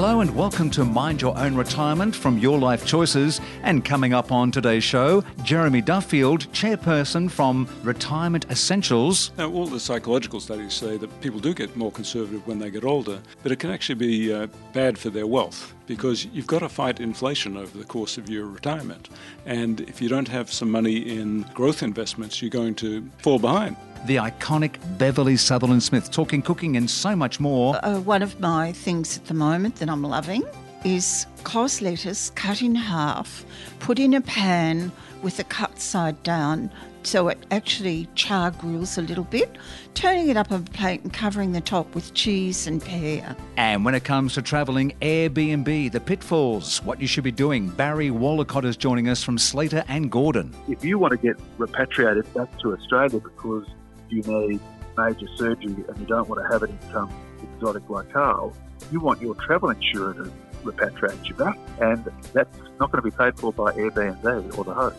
Hello and welcome to Mind Your Own Retirement from Your Life Choices. And coming up on today's show, Jeremy Duffield, chairperson from Retirement Essentials. Now, all the psychological studies say that people do get more conservative when they get older, but it can actually be uh, bad for their wealth because you've got to fight inflation over the course of your retirement. And if you don't have some money in growth investments, you're going to fall behind the iconic Beverley Sutherland Smith, talking cooking and so much more. Uh, one of my things at the moment that I'm loving is cos lettuce cut in half, put in a pan with the cut side down so it actually char grills a little bit, turning it up on a plate and covering the top with cheese and pear. And when it comes to travelling, Airbnb, the pitfalls, what you should be doing. Barry Wallacott is joining us from Slater and Gordon. If you want to get repatriated back to Australia because you need major surgery and you don't want to have it in some exotic locale, you want your travel insurer to repatriate you back, and that's not going to be paid for by Airbnb or the host.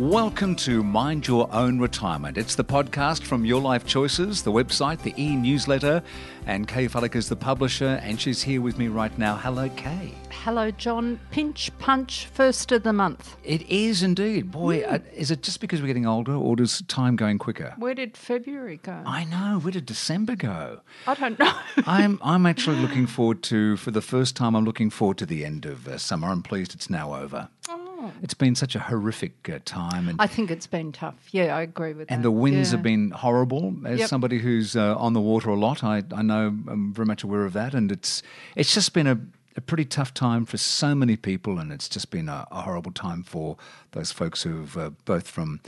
Welcome to Mind Your Own Retirement. It's the podcast from Your Life Choices, the website, the e newsletter, and Kay Fallick is the publisher, and she's here with me right now. Hello, Kay. Hello, John. Pinch punch, first of the month. It is indeed. Boy, mm. uh, is it just because we're getting older, or does time going quicker? Where did February go? I know. Where did December go? I don't know. I'm I'm actually looking forward to, for the first time, I'm looking forward to the end of uh, summer. I'm pleased it's now over. Oh. It's been such a horrific uh, time. And I think it's been tough. Yeah, I agree with and that. And the winds yeah. have been horrible. As yep. somebody who's uh, on the water a lot, I, I know I'm very much aware of that. And it's it's just been a, a pretty tough time for so many people, and it's just been a, a horrible time for those folks who've uh, both from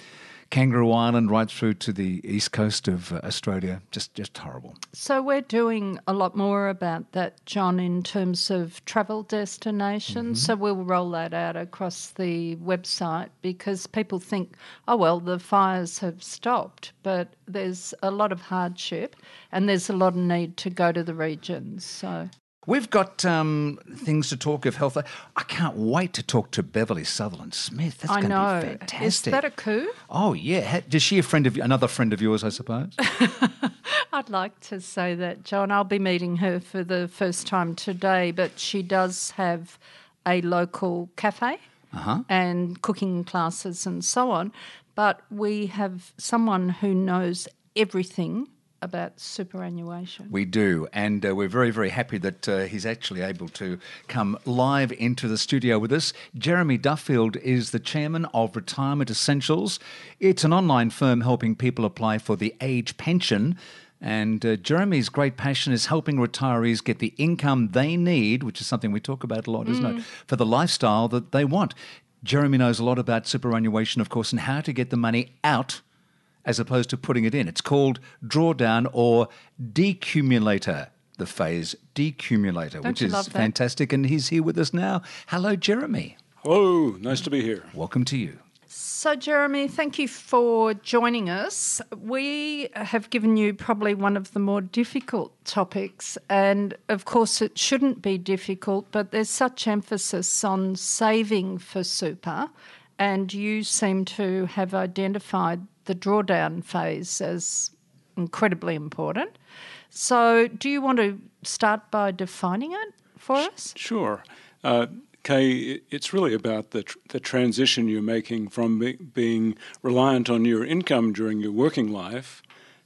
Kangaroo Island right through to the east coast of uh, Australia. Just, just horrible. So we're doing a lot more about that, John, in terms of travel destinations. Mm-hmm. So we'll roll that out across the website because people think, oh well, the fires have stopped, but there's a lot of hardship and there's a lot of need to go to the regions. So We've got um, things to talk of health. I can't wait to talk to Beverley Sutherland Smith. That's going to be fantastic. Is that a coup? Oh yeah. Is she a friend of another friend of yours? I suppose. I'd like to say that, John. I'll be meeting her for the first time today, but she does have a local cafe uh-huh. and cooking classes and so on. But we have someone who knows everything about superannuation. We do, and uh, we're very, very happy that uh, he's actually able to come live into the studio with us. Jeremy Duffield is the chairman of Retirement Essentials. It's an online firm helping people apply for the age pension. And uh, Jeremy's great passion is helping retirees get the income they need, which is something we talk about a lot, isn't it, mm. for the lifestyle that they want. Jeremy knows a lot about superannuation, of course, and how to get the money out as opposed to putting it in. It's called drawdown or decumulator the phase decumulator, Don't which is fantastic. And he's here with us now. Hello, Jeremy. Hello, nice to be here. Welcome to you. So, Jeremy, thank you for joining us. We have given you probably one of the more difficult topics, and of course, it shouldn't be difficult, but there's such emphasis on saving for super, and you seem to have identified the drawdown phase as incredibly important. So, do you want to start by defining it for us? Sure. Uh, Kay, it's really about the, tr- the transition you're making from be- being reliant on your income during your working life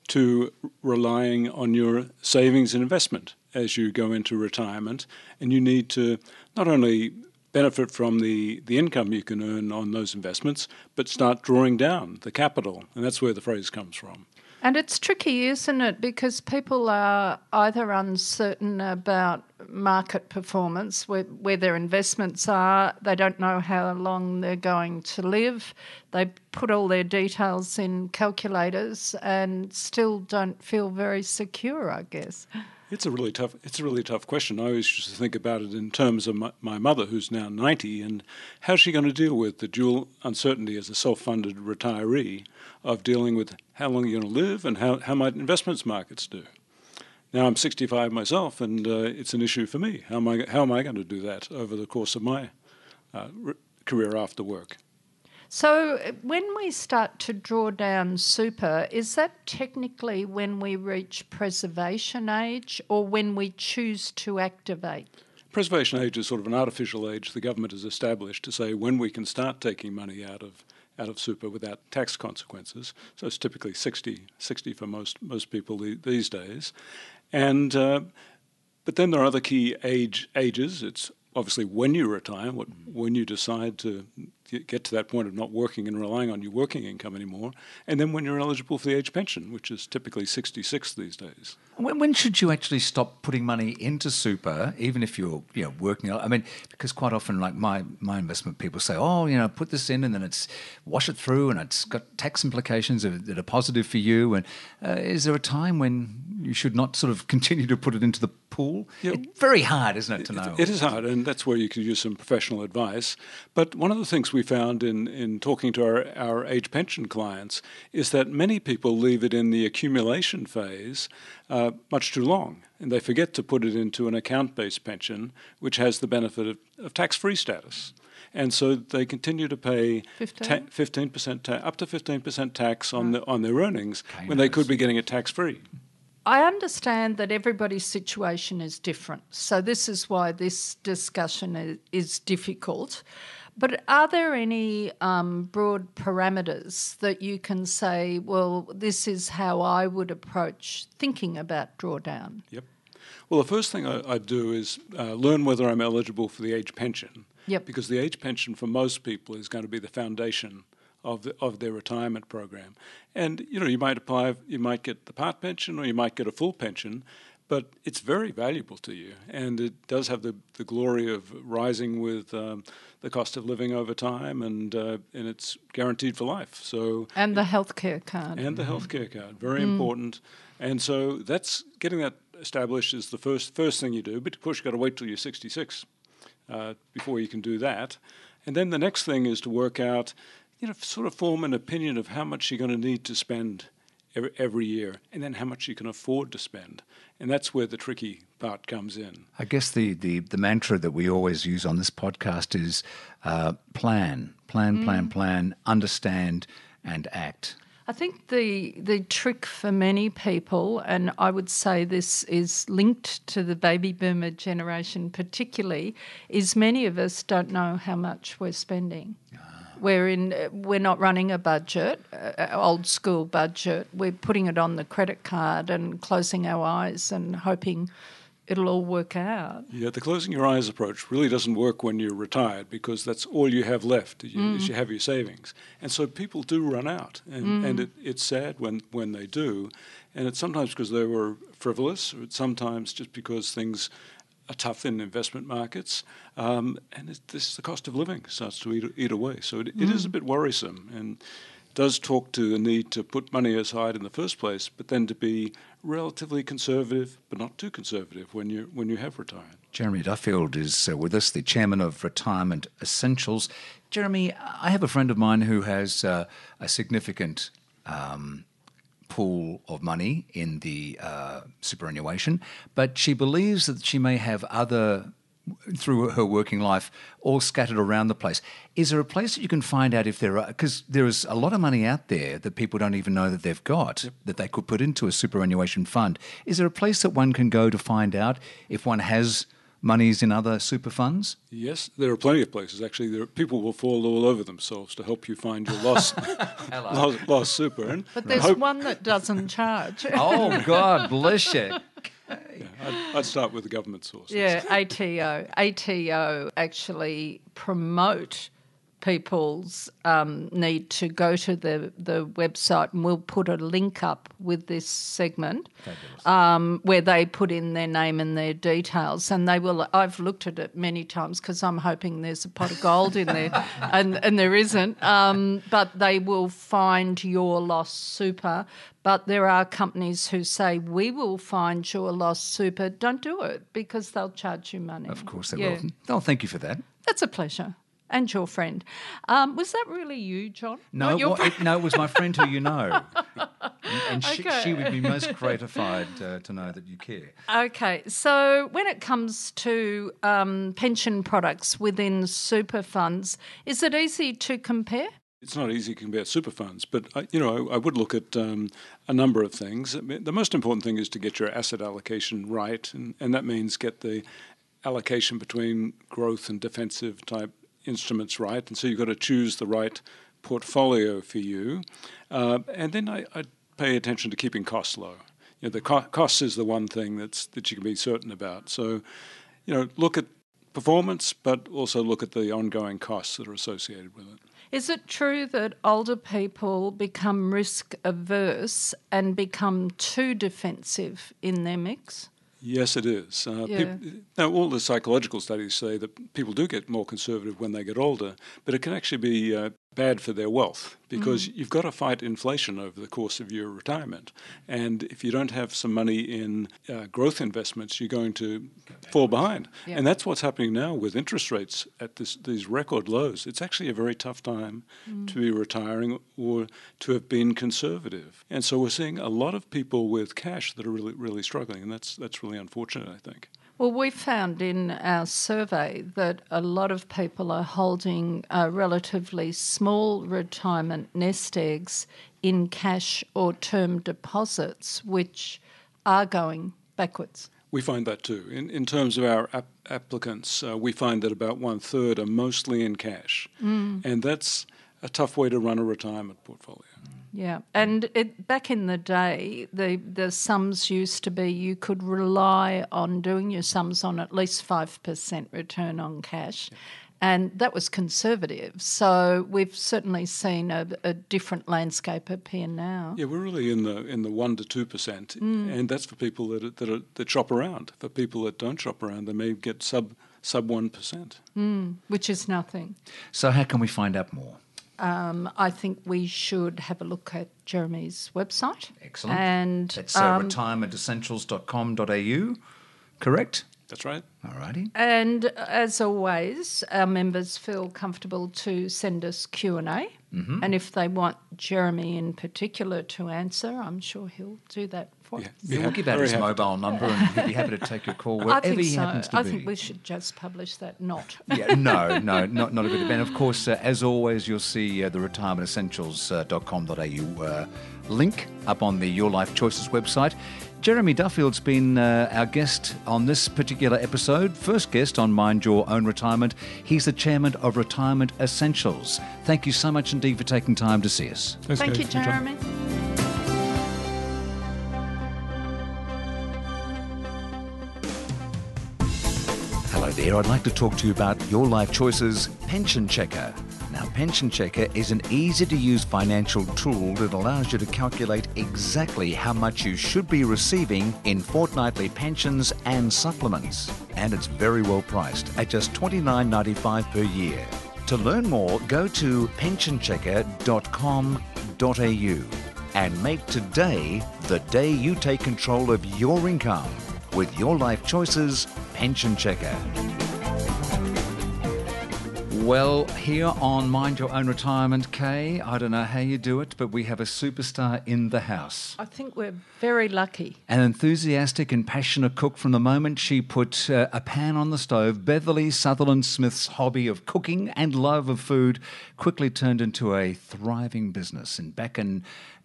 to relying on your savings and investment as you go into retirement. And you need to not only benefit from the, the income you can earn on those investments, but start drawing down the capital. And that's where the phrase comes from. And it's tricky, isn't it? Because people are either uncertain about market performance, where, where their investments are, they don't know how long they're going to live, they put all their details in calculators and still don't feel very secure, I guess. It's a really tough. It's a really tough question. I always used to think about it in terms of my, my mother, who's now ninety, and how's she going to deal with the dual uncertainty as a self-funded retiree of dealing with how long you're going to live and how how might investments markets do. Now I'm 65 myself, and uh, it's an issue for me. How am I how am I going to do that over the course of my uh, re- career after work? So, when we start to draw down super, is that technically when we reach preservation age or when we choose to activate? preservation age is sort of an artificial age the government has established to say when we can start taking money out of out of super without tax consequences. So it's typically 60, 60 for most most people these days, and uh, but then there are other key age ages. It's obviously when you retire, what, when you decide to get to that point of not working and relying on your working income anymore, and then when you're eligible for the age pension, which is typically 66 these days. When, when should you actually stop putting money into super, even if you're you know working? I mean, because quite often, like my my investment people say, oh, you know, put this in, and then it's wash it through, and it's got tax implications that are positive for you. And uh, is there a time when you should not sort of continue to put it into the pool? Yeah. It's very hard, isn't it, to know? it, it is hard, and that's where you can use some professional advice. But one of the things we found in, in talking to our, our age pension clients is that many people leave it in the accumulation phase uh, much too long, and they forget to put it into an account based pension, which has the benefit of, of tax free status. And so they continue to pay 15? percent ta- up to 15% tax on, the, on their earnings when they could be getting it tax free. I understand that everybody's situation is different. So, this is why this discussion is difficult. But are there any um, broad parameters that you can say, well, this is how I would approach thinking about drawdown? Yep. Well, the first thing I, I do is uh, learn whether I'm eligible for the age pension. Yep. Because the age pension for most people is going to be the foundation of the, of their retirement program. And you know, you might apply, you might get the part pension, or you might get a full pension, but it's very valuable to you, and it does have the, the glory of rising with um, the cost of living over time, and uh, and it's guaranteed for life. So and the healthcare card and the healthcare card, very mm. important. And so that's getting that established is the first first thing you do. But of course, you've got to wait till you're 66 uh, before you can do that. And then the next thing is to work out you know, sort of form an opinion of how much you're going to need to spend every, every year and then how much you can afford to spend. And that's where the tricky part comes in. I guess the, the, the mantra that we always use on this podcast is uh, plan, plan, mm. plan, plan, understand, and act. I think the the trick for many people, and I would say this is linked to the baby boomer generation particularly, is many of us don't know how much we're spending. Ah. We're in. We're not running a budget, uh, old school budget. We're putting it on the credit card and closing our eyes and hoping it'll all work out. Yeah, the closing your eyes approach really doesn't work when you're retired because that's all you have left you, mm. is you have your savings. And so people do run out, and, mm. and it, it's sad when, when they do. And it's sometimes because they were frivolous, it's sometimes just because things are tough in investment markets, um, and it, this the cost of living starts to eat, eat away. So it, mm. it is a mm. bit worrisome, and does talk to the need to put money aside in the first place, but then to be relatively conservative, but not too conservative when you when you have retired. Jeremy Duffield is uh, with us, the chairman of Retirement Essentials. Jeremy, I have a friend of mine who has uh, a significant um, pool of money in the uh, superannuation, but she believes that she may have other through her working life all scattered around the place. Is there a place that you can find out if there are because there is a lot of money out there that people don't even know that they've got that they could put into a superannuation fund. Is there a place that one can go to find out if one has monies in other super funds? Yes, there are plenty of places. Actually, there are, people will fall all over themselves to help you find your lost, lost, lost, super. And but there's hope... one that doesn't charge. oh, God bless you. Yeah, I'd, I'd, start with the government sources. Yeah, ATO. ATO actually promote people's um, need to go to the, the website, and we'll put a link up with this segment um, where they put in their name and their details. And they will. I've looked at it many times because I'm hoping there's a pot of gold in there, and and there isn't. Um, but they will find your lost super. But there are companies who say we will find your lost super. Don't do it because they'll charge you money. Of course they yeah. will. Oh, thank you for that. That's a pleasure and your friend. Um, was that really you, John? No, well, it, no, it was my friend who you know, and, and she, okay. she, would be most gratified uh, to know that you care. Okay, so when it comes to um, pension products within super funds, is it easy to compare? It's not easy to compare super funds, but I, you know I, I would look at um, a number of things. the most important thing is to get your asset allocation right, and, and that means get the allocation between growth and defensive type instruments right, and so you've got to choose the right portfolio for you. Uh, and then I, I, pay attention to keeping costs low. You know, the co- costs is the one thing that's that you can be certain about. So, you know, look at performance, but also look at the ongoing costs that are associated with it. Is it true that older people become risk averse and become too defensive in their mix? Yes, it is. Uh, yeah. now, all the psychological studies say that people do get more conservative when they get older, but it can actually be uh, bad for their wealth because mm. you've got to fight inflation over the course of your retirement. And if you don't have some money in uh, growth investments, you're going to fall behind. Yeah. And that's what's happening now with interest rates at this, these record lows. It's actually a very tough time mm. to be retiring or to have been conservative. And so we're seeing a lot of people with cash that are really, really struggling. And that's, that's really unfortunate, I think. Well, we found in our survey that a lot of people are holding relatively small retirement nest eggs in cash or term deposits, which are going backwards. We find that too. In, in terms of our ap- applicants, uh, we find that about one third are mostly in cash. Mm. And that's a tough way to run a retirement portfolio. Yeah, and it, back in the day, the the sums used to be you could rely on doing your sums on at least five percent return on cash, yeah. and that was conservative. So we've certainly seen a, a, different landscape appear now. Yeah, we're really in the in the one to two percent, mm. and that's for people that are, that are, that shop around. For people that don't shop around, they may get sub sub one percent, mm, which is nothing. So how can we find out more? Um, I think we should have a look at Jeremy's website. Excellent. And it's uh, um, retirementessentials.com.au, correct? That's right. Alrighty. And as always, our members feel comfortable to send us Q and A, mm-hmm. and if they want Jeremy in particular to answer, I'm sure he'll do that for yeah. us. Yeah, we'll give out his mobile number, and he'll be happy to take your call wherever I think he so. happens to I be. think we should just publish that. Not. yeah. No. No. Not not a good event. Of course, uh, as always, you'll see uh, the retirementessentials.com.au uh, link up on the Your Life Choices website. Jeremy Duffield's been uh, our guest on this particular episode, first guest on Mind Your Own Retirement. He's the chairman of Retirement Essentials. Thank you so much indeed for taking time to see us. Thanks, Thank you, Jeremy. Hello there. I'd like to talk to you about Your Life Choices Pension Checker. Now, Pension Checker is an easy to use financial tool that allows you to calculate exactly how much you should be receiving in fortnightly pensions and supplements. And it's very well priced at just $29.95 per year. To learn more, go to pensionchecker.com.au and make today the day you take control of your income with Your Life Choices Pension Checker. Well, here on Mind Your Own Retirement, Kay, I don't know how you do it, but we have a superstar in the house. I think we're very lucky. An enthusiastic and passionate cook from the moment she put uh, a pan on the stove, Beverley Sutherland Smith's hobby of cooking and love of food quickly turned into a thriving business. And back in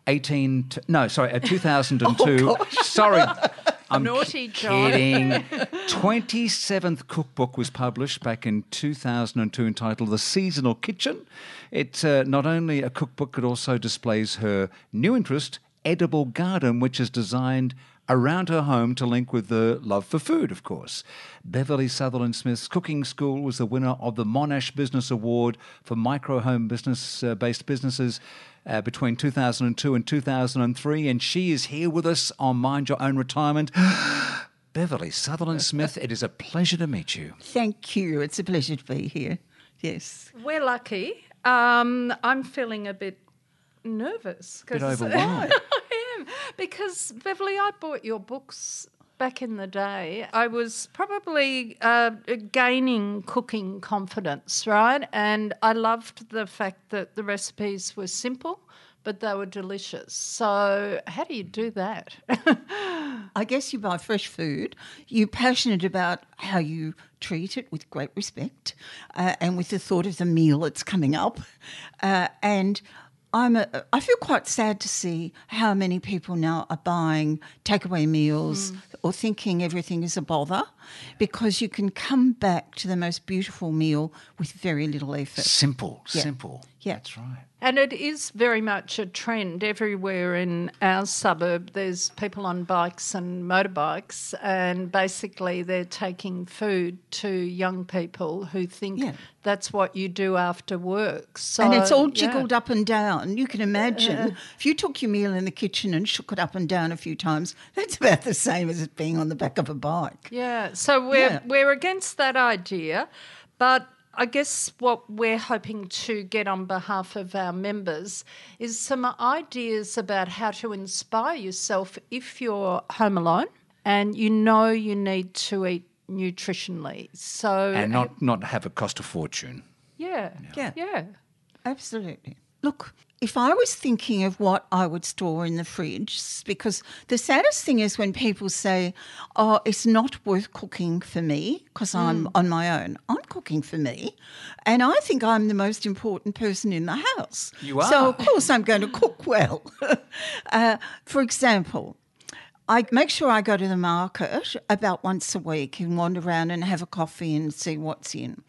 18, t- no, sorry, uh, 2002. oh, sorry. I'm Naughty kidding. 27th cookbook was published back in 2002 entitled The Seasonal Kitchen. It's uh, not only a cookbook, it also displays her new interest, Edible Garden, which is designed around her home to link with the love for food, of course. Beverley Sutherland Smith's cooking school was the winner of the Monash Business Award for micro home business uh, based businesses uh, between 2002 and 2003, and she is here with us on Mind Your Own Retirement. Beverley Sutherland Smith, it is a pleasure to meet you. Thank you. It's a pleasure to be here. Yes. We're lucky. Um, I'm feeling a bit nervous. A bit overwhelmed. Because, Beverley, I bought your books back in the day, I was probably uh, gaining cooking confidence, right? And I loved the fact that the recipes were simple, but they were delicious. So, how do you do that? I guess you buy fresh food. You're passionate about how you treat it with great respect uh, and with the thought of the meal that's coming up. Uh, and I'm a, I feel quite sad to see how many people now are buying takeaway meals Mm. or thinking everything is a bother because you can come back to the most beautiful meal with very little effort. Simple, Yeah. simple. Yeah. That's right. And it is very much a trend everywhere in our suburb. There's people on bikes and motorbikes, and basically they're taking food to young people who think Yeah. that's what you do after work. So, and it's all yeah. jiggled up and down. You can imagine if you took your meal in the kitchen and shook it up and down a few times, that's about the same as it being on the back of a bike. Yeah, so we're Yeah. we're against that idea, but I guess what we're hoping to get on behalf of our members is some ideas about how to inspire yourself if you're home alone and you know you need to eat nutritionally. So And not, not have it cost a fortune. yeah, Yeah. yeah. Absolutely. Look, if I was thinking of what I would store in the fridge, because the saddest thing is when people say, oh, it's not worth cooking for me because Hmm. I'm on my own. I'm cooking for me. And I think I'm the most important person in the house. You are. So, of course, I'm going to cook well. uh, for example, I make sure I go to the market about once a week and wander around and have a coffee and see what's in.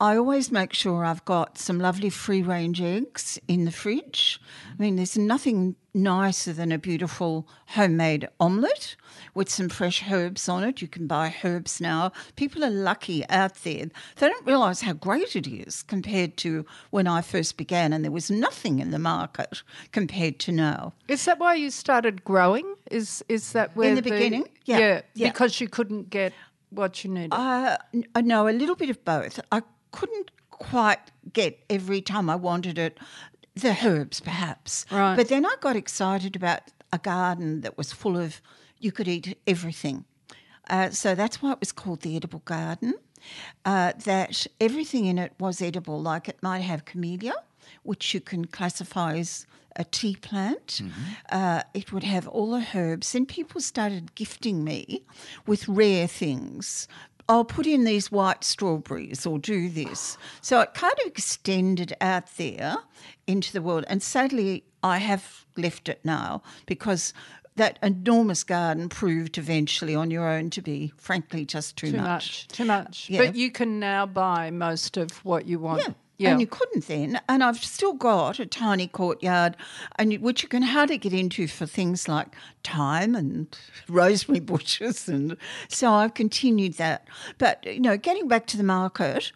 I always make sure I've got some lovely free range eggs in the fridge. I mean, there's nothing nicer than a beautiful homemade omelette with some fresh herbs on it. You can buy herbs now. People are lucky out there. They don't realise how great it is compared to when I first began and there was nothing in the market compared to now. Is that why you started growing? Is is that where in the beginning? Yeah. yeah, Yeah. because you couldn't get what you needed. Uh, uh, no, a little bit of both. I couldn't quite get every time I wanted it the herbs, perhaps. Right. But then I got excited about a garden that was full of, you could eat everything. Uh, so that's why it was called the edible garden. Uh, that everything in it was edible, like it might have camellia, which you can classify as a tea plant. Uh, it would have all the herbs, and people started gifting me with rare things. I'll put in these white strawberries or do this. So it kind of extended out there into the world. And sadly, I have left it now because that enormous garden proved eventually on your own to be, frankly, just too, too much. much. Too much. Yeah. But you can now buy most of what you want. Yeah. Yeah. And you couldn't then. And I've still got a tiny courtyard, and you- which you can hardly get into for things like thyme and rosemary bushes. And so I've continued that. But, you know, getting back to the market,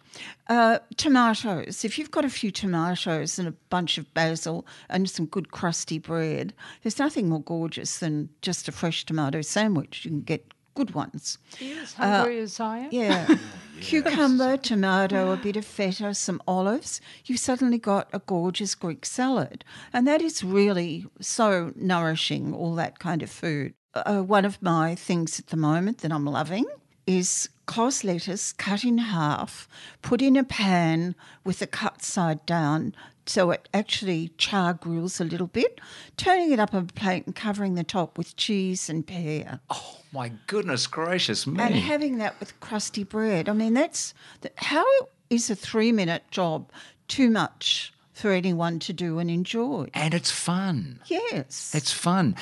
uh, tomatoes. If you've got a few tomatoes and a bunch of basil and some good crusty bread, there's nothing more gorgeous than just a fresh tomato sandwich. You can get good ones. Are you as hungry as I am? Uh, Yeah. Cucumber, tomato, a bit of feta, some olives. You've suddenly got a gorgeous Greek salad. And that is really so nourishing, all that kind of food. Uh, one of my things at the moment that I'm loving is cos lettuce cut in half, put in a pan with the cut side down so it actually char grills a little bit, turning it up on a plate and covering the top with cheese and pear Oh, my goodness gracious me. and having that with crusty bread. I mean, that's how is a three minute job too much for anyone to do and enjoy? and it's fun. Yes. It's fun.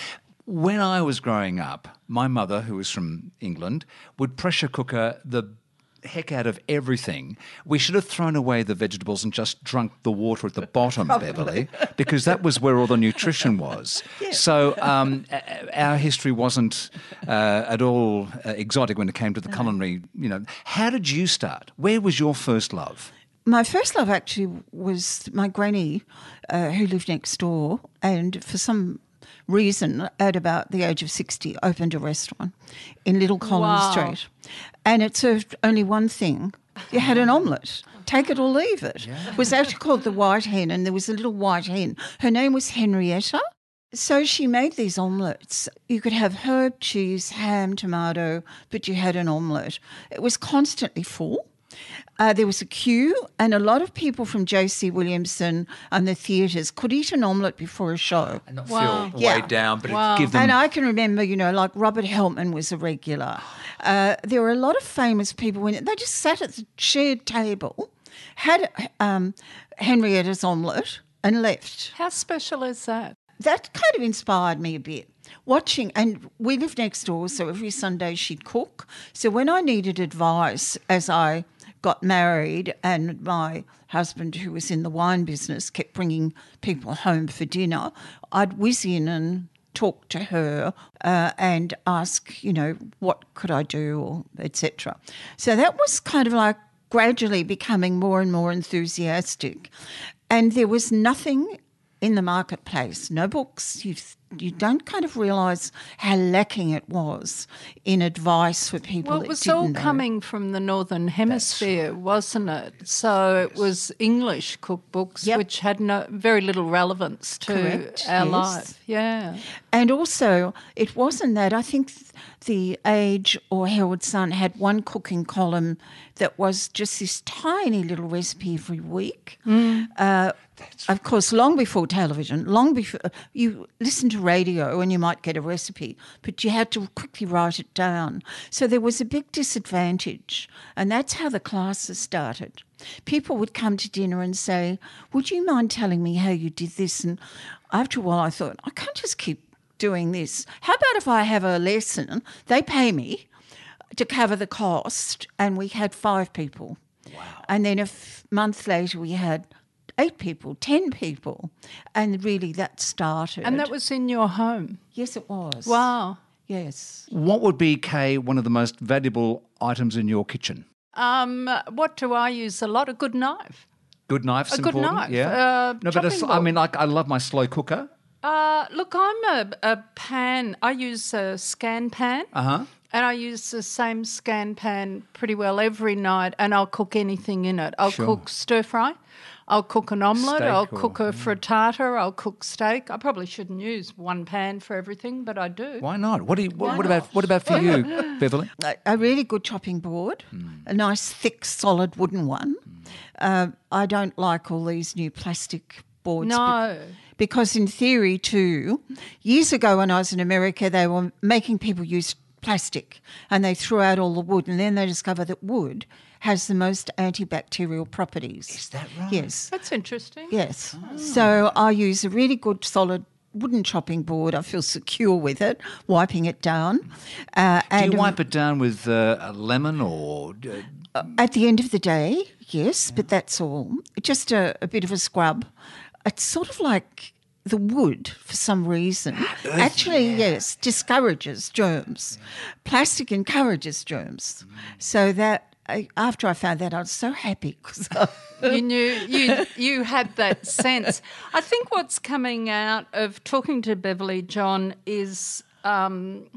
When I was growing up, my mother, who was from England, would pressure cooker the heck out of everything. We should have thrown away the vegetables and just drunk the water at the bottom, Beverley, because that was where all the nutrition was. So um, our history wasn't uh, at all uh, exotic when it came to the culinary. You know, how did you start? Where was your first love? my first love actually was my granny, uh, who lived next door, and for some reason, at about the age of 60, opened a restaurant in Little Collins Wow. Street. And it served only one thing you had an omelette. Take it or leave it. It was actually called the White Hen, and there was a little white hen. Her name was Henrietta. So she made these omelettes. You could have herb, cheese, ham, tomato, but you had an omelette. It was constantly full. Uh, there was a queue, and a lot of people from J.C. Williamson and the theatres could eat an omelette before a show. And not Wow. feel Yeah. weighed down, but Wow. give them. And I can remember, you know, like Robert Helpmann was a regular. Uh, there were a lot of famous people when they just sat at the shared table, had um, Henrietta's omelette, and left. How special is that? That kind of inspired me a bit. Watching, and we lived next door, so every Sunday she'd cook. So when I needed advice as I got married and my husband, who was in the wine business, kept bringing people home for dinner, I'd whiz in and talk to her uh, and ask, you know, what could I do, etc. So that was kind of like gradually becoming more and more enthusiastic, and there was nothing in the marketplace, no books. You you don't kind of realise how lacking it was in advice for people. Well, it was all know. coming from the Northern Hemisphere, wasn't it? So it was English cookbooks, Yep. which had no very little relevance to Correct, our yes. life. Yeah. And also, it wasn't that. I think the Age or Herald Sun had one cooking column that was just this tiny little recipe every week. Uh, of course, long before television, long before you listen to radio and you might get a recipe, but you had to quickly write it down. So there was a big disadvantage, and that's how the classes started. People would come to dinner and say, Would you mind telling me how you did this? And after a while, I thought, I can't just keep doing this. How about if I have a lesson? They pay me to cover the cost, and we had five people. Wow. And then a f- month later, we had eight people, ten people, and really that started. And that was in your home. yes, it was. Wow. Yes. What would be, Kay, one of the most valuable items in your kitchen? Um, what do I use a lot? A good knife. Good knives, A good knife, Yeah. uh, no, but it's, chopping I mean, like I love my slow cooker. Uh, look, I'm a, a pan. I use a Scanpan. Uh huh. And I use the same Scanpan pretty well every night, and I'll cook anything in it. I'll Sure. cook stir fry, I'll cook an omelette, I'll or- cook a frittata, I'll cook steak. I probably shouldn't use one pan for everything, but I do. Why not? What do you? What, what about? What about for you, Beverley? A, a really good chopping board, Hmm. a nice, thick, solid wooden one. Uh, I don't like all these new plastic boards. be- No. because in theory too years ago when i was in america they were making people use plastic and they threw out all the wood and then they discover that wood has the most antibacterial properties Is that right? yes That's interesting. yes so i use a really good solid wooden chopping board i feel secure with it wiping it down uh, Do and you wipe it down with uh, a lemon or? Uh, At the end of the day, yes, but that's all. Just a, a bit of a scrub. It's sort of like the wood for some reason. Actually, yes, discourages germs. Plastic encourages germs. So that I, after I found that, I was so happy because you knew you you had that sense. I think what's coming out of talking to Beverley John is um,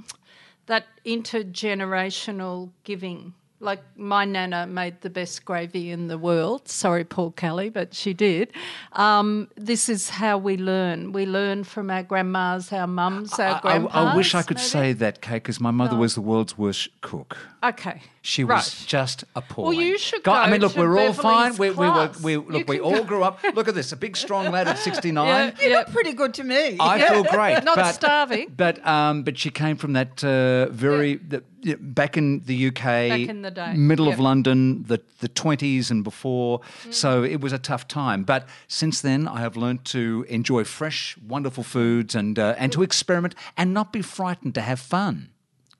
that intergenerational giving. Like my nana made the best gravy in the world. Sorry, Paul Kelly, but she did. Um, this is how we learn. We learn from our grandmas, our mums, our I, I- grandpas. I wish I could maybe? say that, Kay, because my mother was the world's worst cook. Okay, She right. was just appalling. Well, you should God, I mean, look, to we're all Beverley's fine. We, we were, we look, we all go- grew up. Look at this, a big, strong lad at sixty-nine. Yeah, you yeah. look pretty good to me. I feel great. Not but, starving. But um, but she came from that uh, very the, yeah, back in the UK, in the day, middle of. London, the the twenties and before. Mm. So it was a tough time. But since then, I have learned to enjoy fresh, wonderful foods and uh, and to experiment and not be frightened to have fun.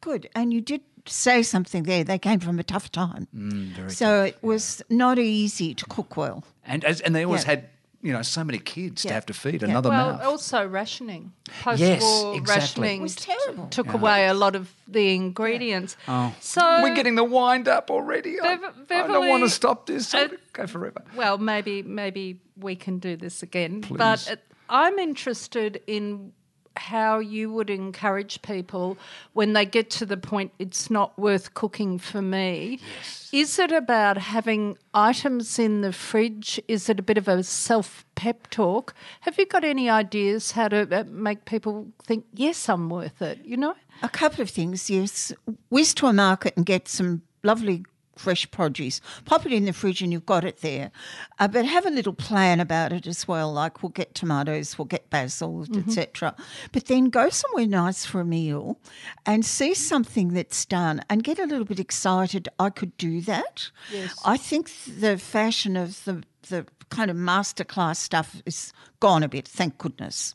Good. And you did say something there. They came from a tough time. Mm, so it was not easy to cook well. And as, and they always Yeah. had you know so many kids to have to feed Yeah. another Well, mouth. also rationing. Post-war Yes, exactly. rationing It was t- terrible. took away a lot of the ingredients. Oh. So We're getting the wind up already. I- Bev- I don't want to stop this. I uh, could go forever. well, maybe maybe we can do this again. Please. But uh, I'm interested in how you would encourage people when they get to the point it's not worth cooking for me. Yes. Is it about having items in the fridge? Is it a bit of a self pep talk? Have you got any ideas how to uh, make people think, yes, I'm worth it? You know? A couple of things, yes. Whiz to a market and get some lovely fresh produce. Pop it in the fridge and you've got it there. Uh, but have a little plan about it as well, like we'll get tomatoes, we'll get basil, etc. But then go somewhere nice for a meal and see something that's done and get a little bit excited. I could do that. Yes. I think the fashion of the the kind of masterclass stuff is gone a bit, thank goodness.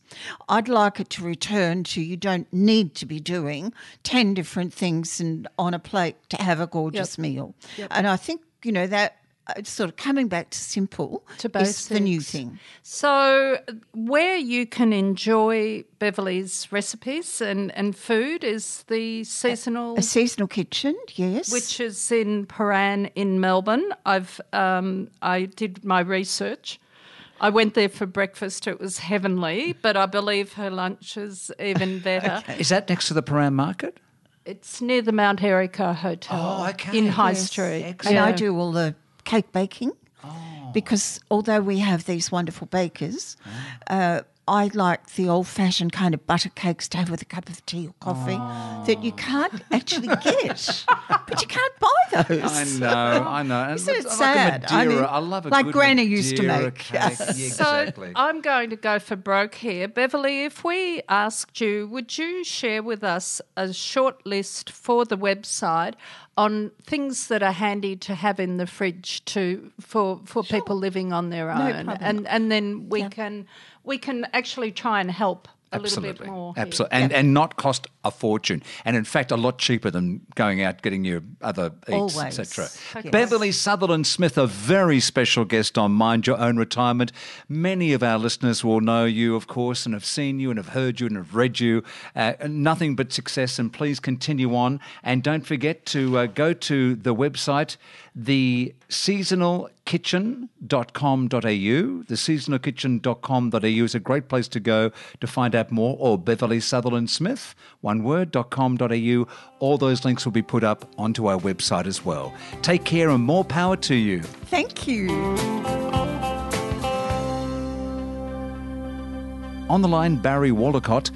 I'd like it to return to you don't need to be doing 10 different things and on a plate to have a gorgeous meal. And I think, you know, that sort of coming back to simple To is the new thing. So, where you can enjoy Beverley's recipes and, and food is the seasonal, A seasonal kitchen, yes. which is in Prahran in Melbourne. I've um, I did my research. I went there for breakfast. It was heavenly, but I believe her lunch is even better. Is that next to the Prahran Market? It's near the Mount Erica Hotel Oh, okay. in High Yes, Street. excellent. and I do all the cake baking Oh. because although we have these wonderful bakers, Ah. uh, I like the old fashioned kind of butter cakes to have with a cup of tea or coffee ah. that you can't actually get, but you can't buy those. I know, I know. And Isn't it like a sad? I mean, I love a like good Granny used to make. Cake. Yeah, So. I'm going to go for broke here. Beverley, if we asked you, would you share with us a short list for the website on things that are handy to have in the fridge to for, for people living on their own? problem. And and then we can we can actually try and help a Absolutely. little bit more. here. Absolutely. And, and not cost a fortune. And in fact, a lot cheaper than going out getting your other eats, etc. Yes. Beverley Sutherland Smith, a very special guest on Mind Your Own Retirement. Many of our listeners will know you, of course, and have seen you and have heard you and have read you. Uh, nothing but success. And please continue on. And don't forget to uh, go to the website, the seasonalkitchen.com.au. The seasonalkitchen.com.au is a great place to go to find out more, or Beverley Sutherland Smith, one word, .com.au. All those links will be put up onto our website as well. Take care and more power to you. Thank you. On the line, Barry Wallacott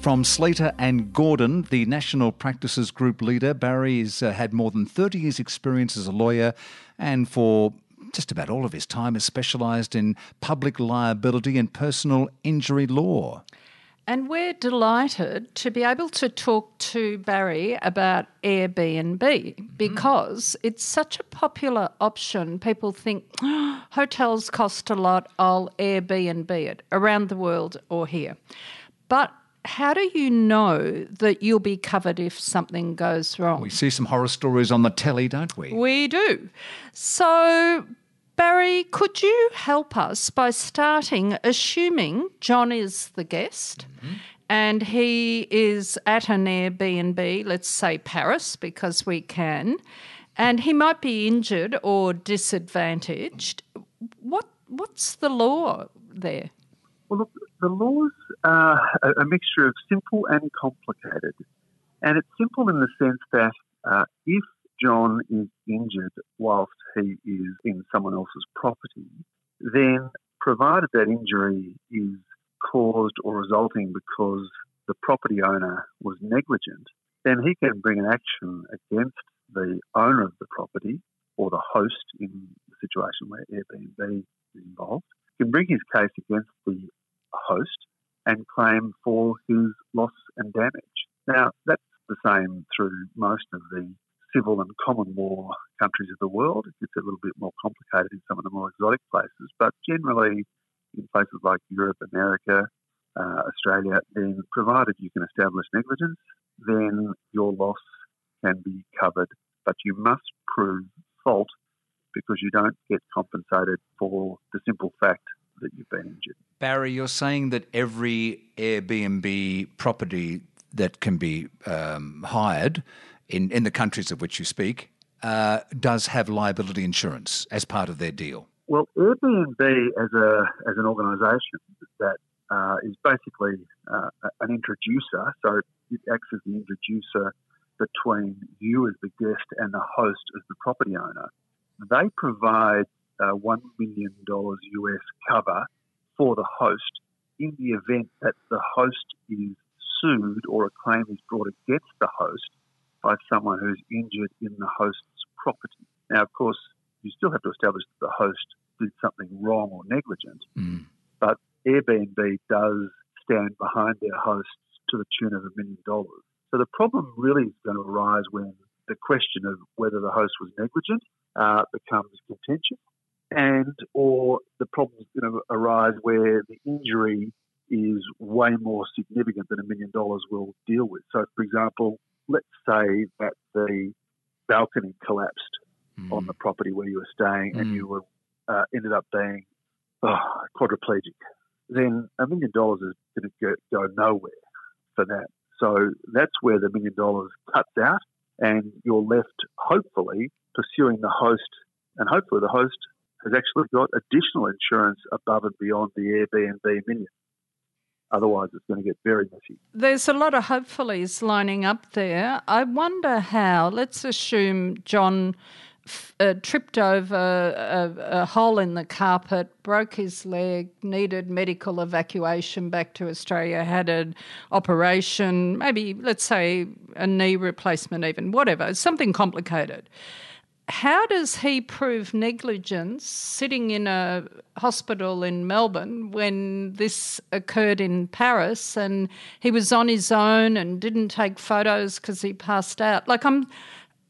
from Slater and Gordon, the National Practices Group leader. Barry has uh, had more than 30 years' experience as a lawyer and for just about all of his time has specialised in public liability and personal injury law. And we're delighted to be able to talk to Barry about Airbnb because it's such a popular option. People think "Oh, hotels cost a lot, I'll Airbnb it around the world or here. But how do you know that you'll be covered if something goes wrong? We see some horror stories on the telly, don't we? We do. So, Barry, could you help us by starting assuming John is the guest mm-hmm. and he is at an Airbnb, let's say Paris, because we can, and he might be injured or disadvantaged. What What's the law there? Well, look, the laws are a, mixture of simple and complicated. And it's simple in the sense that uh, if John is injured whilst he is in someone else's property, then provided that injury is caused or resulting because the property owner was negligent, then he can bring an action against the owner of the property or the host in the situation where Airbnb is involved, can bring his case against the host and claim for his loss and damage. Now, that's the same through most of the civil and common law countries of the world. It's a little bit more complicated in some of the more exotic places, but generally in places like Europe, America, uh, Australia, then provided you can establish negligence, then your loss can be covered, but you must prove fault because you don't get compensated for the simple fact that you've been injured. Barry, you're saying that every Airbnb property that can be um, hired in, in the countries of which you speak uh, does have liability insurance as part of their deal. Well, Airbnb as a as an organisation that uh, is basically uh, an introducer, so it acts as the introducer between you as the guest and the host as the property owner. They provide uh, one million dollars US cover for the host in the event that the host is sued or a claim is brought against the host by someone who's injured in the host's property. Now, of course, you still have to establish that the host did something wrong or negligent, Mm. but Airbnb does stand behind their hosts to the tune of a million dollars. So the problem really is going to arise when the question of whether the host was negligent uh, becomes contentious. And or the problems going to arise where the injury is way more significant than a million dollars will deal with. So, for example, let's say that the balcony collapsed mm. on the property where you were staying mm. and you were uh, ended up being oh, quadriplegic. Then a million dollars is going to go nowhere for that. So that's where the million dollars cuts out, and you're left hopefully pursuing the host, and hopefully the host has actually got additional insurance above and beyond the Airbnb million. Otherwise, it's going to get very messy. There's a lot of hopefullys lining up there. I wonder how, let's assume John uh, tripped over a, a, hole in the carpet, broke his leg, needed medical evacuation back to Australia, had an operation, maybe, let's say, a knee replacement, even, whatever, something complicated how does he prove negligence sitting in a hospital in Melbourne when this occurred in Paris and he was on his own and didn't take photos because he passed out? Like I'm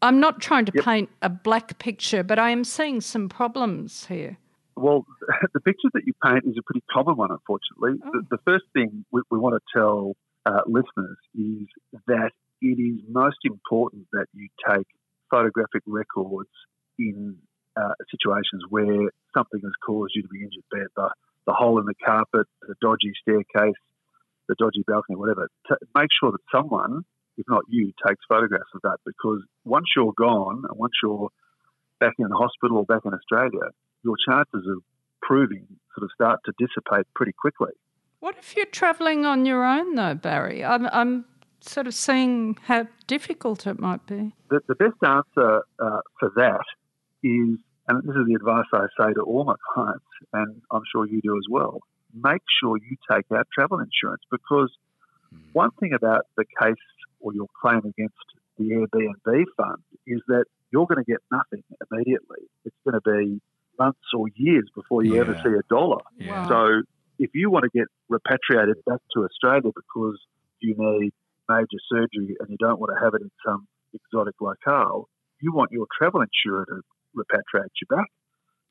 I'm not trying to yep. paint a black picture, but I am seeing some problems here. Well, the picture that you paint is a pretty common one, unfortunately. Oh. The, the, first thing we, we want to tell uh, listeners is that it is most important that you take photographic records in uh, situations where something has caused you to be injured, be the, the hole in the carpet, the dodgy staircase, the dodgy balcony, whatever. T- make sure that someone, if not you, takes photographs of that because once you're gone and once you're back in the hospital or back in Australia, your chances of proving sort of start to dissipate pretty quickly. What if you're travelling on your own, though, Barry? I'm, I'm sort of seeing how difficult it might be. The, the best answer uh, for that is, and this is the advice I say to all my clients, and I'm sure you do as well, make sure you take out travel insurance because hmm. one thing about the case or your claim against the Airbnb fund is that you're going to get nothing immediately. It's going to be months or years before you yeah. ever see a dollar. Yeah. So if you want to get repatriated back to Australia because you need major surgery and you don't want to have it in some exotic locale, you want your travel insurer to repatriate you back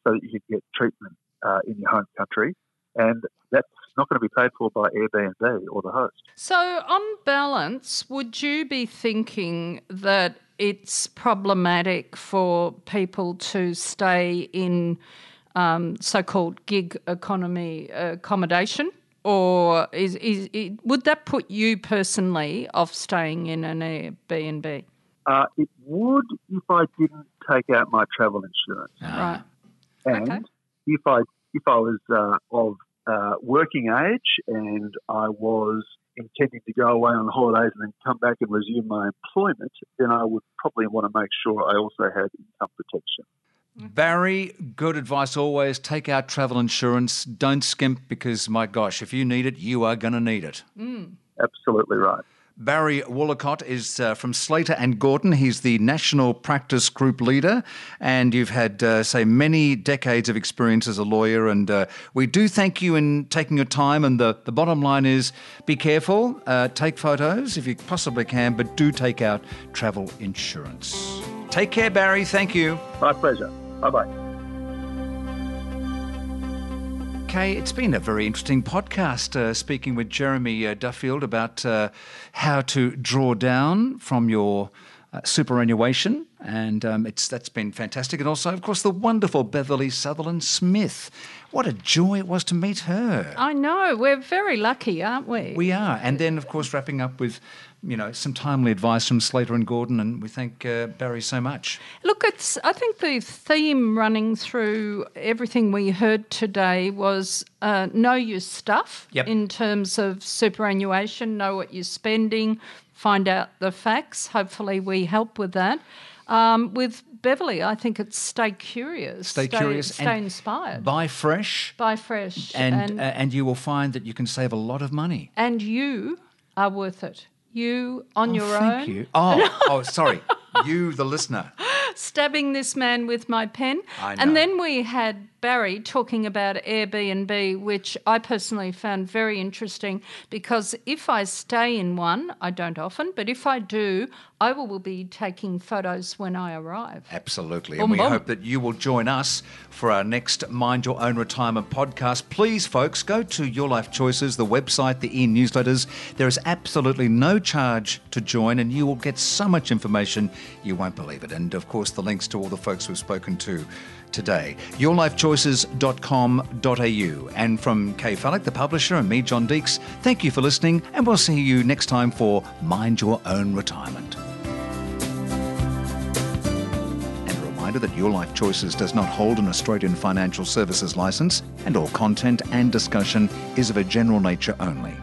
so that you can get treatment uh, in your home country. And that's not going to be paid for by Airbnb or the host. So, on balance, would you be thinking that it's problematic for people to stay in um, so called gig economy accommodation? Or is, is, is, would that put you personally off staying in an Airbnb? Uh, it would if I didn't take out my travel insurance. Right. And okay. if I if I was uh, of uh, working age and I was intending to go away on holidays and then come back and resume my employment, then I would probably want to make sure I also had income protection. Barry, good advice always. Take out travel insurance. Don't skimp because, my gosh, if you need it, you are going to need it. Mm. Absolutely right. Barry Woolacott is uh, from Slater and Gordon. He's the national practice group leader, and you've had, uh, say, many decades of experience as a lawyer. And uh, we do thank you in taking your time. And the, the bottom line is be careful, uh, take photos if you possibly can, but do take out travel insurance. Take care, Barry. Thank you. My pleasure. Bye bye. Okay, it's been a very interesting podcast uh, speaking with Jeremy uh, Duffield about uh, how to draw down from your uh, superannuation, and um, it's that's been fantastic. And also, of course, the wonderful Beverley Sutherland Smith. What a joy it was to meet her. I know. We're very lucky, aren't we? We are. And then, of course, wrapping up with you know, some timely advice from Slater and Gordon, and we thank uh, Barry so much. Look, it's I think the theme running through everything we heard today was uh, know your stuff yep. in terms of superannuation, know what you're spending, find out the facts. Hopefully, we help with that. Um, with Beverley, I think it's stay curious, stay, stay curious, stay inspired, buy fresh, buy fresh, and and, uh, and you will find that you can save a lot of money, and you are worth it you on oh, your thank own. You. Oh, oh, sorry. you, the listener. Stabbing this man with my pen. I know. And then we had Barry talking about Airbnb, which I personally found very interesting because if I stay in one, I don't often, but if I do, I will be taking photos when I arrive. Absolutely. And we hope that you will join us for our next Mind Your Own Retirement podcast. Please, folks, go to Your Life Choices, the website, the e newsletters. There is absolutely no charge to join, and you will get so much information you won't believe it. And of course, the links to all the folks we've spoken to today. YourLifeChoices.com.au. And from Kay Fallick, the publisher, and me, John Deeks, thank you for listening, and we'll see you next time for Mind Your Own Retirement. And a reminder that Your Life Choices does not hold an Australian financial services licence, and all content and discussion is of a general nature only.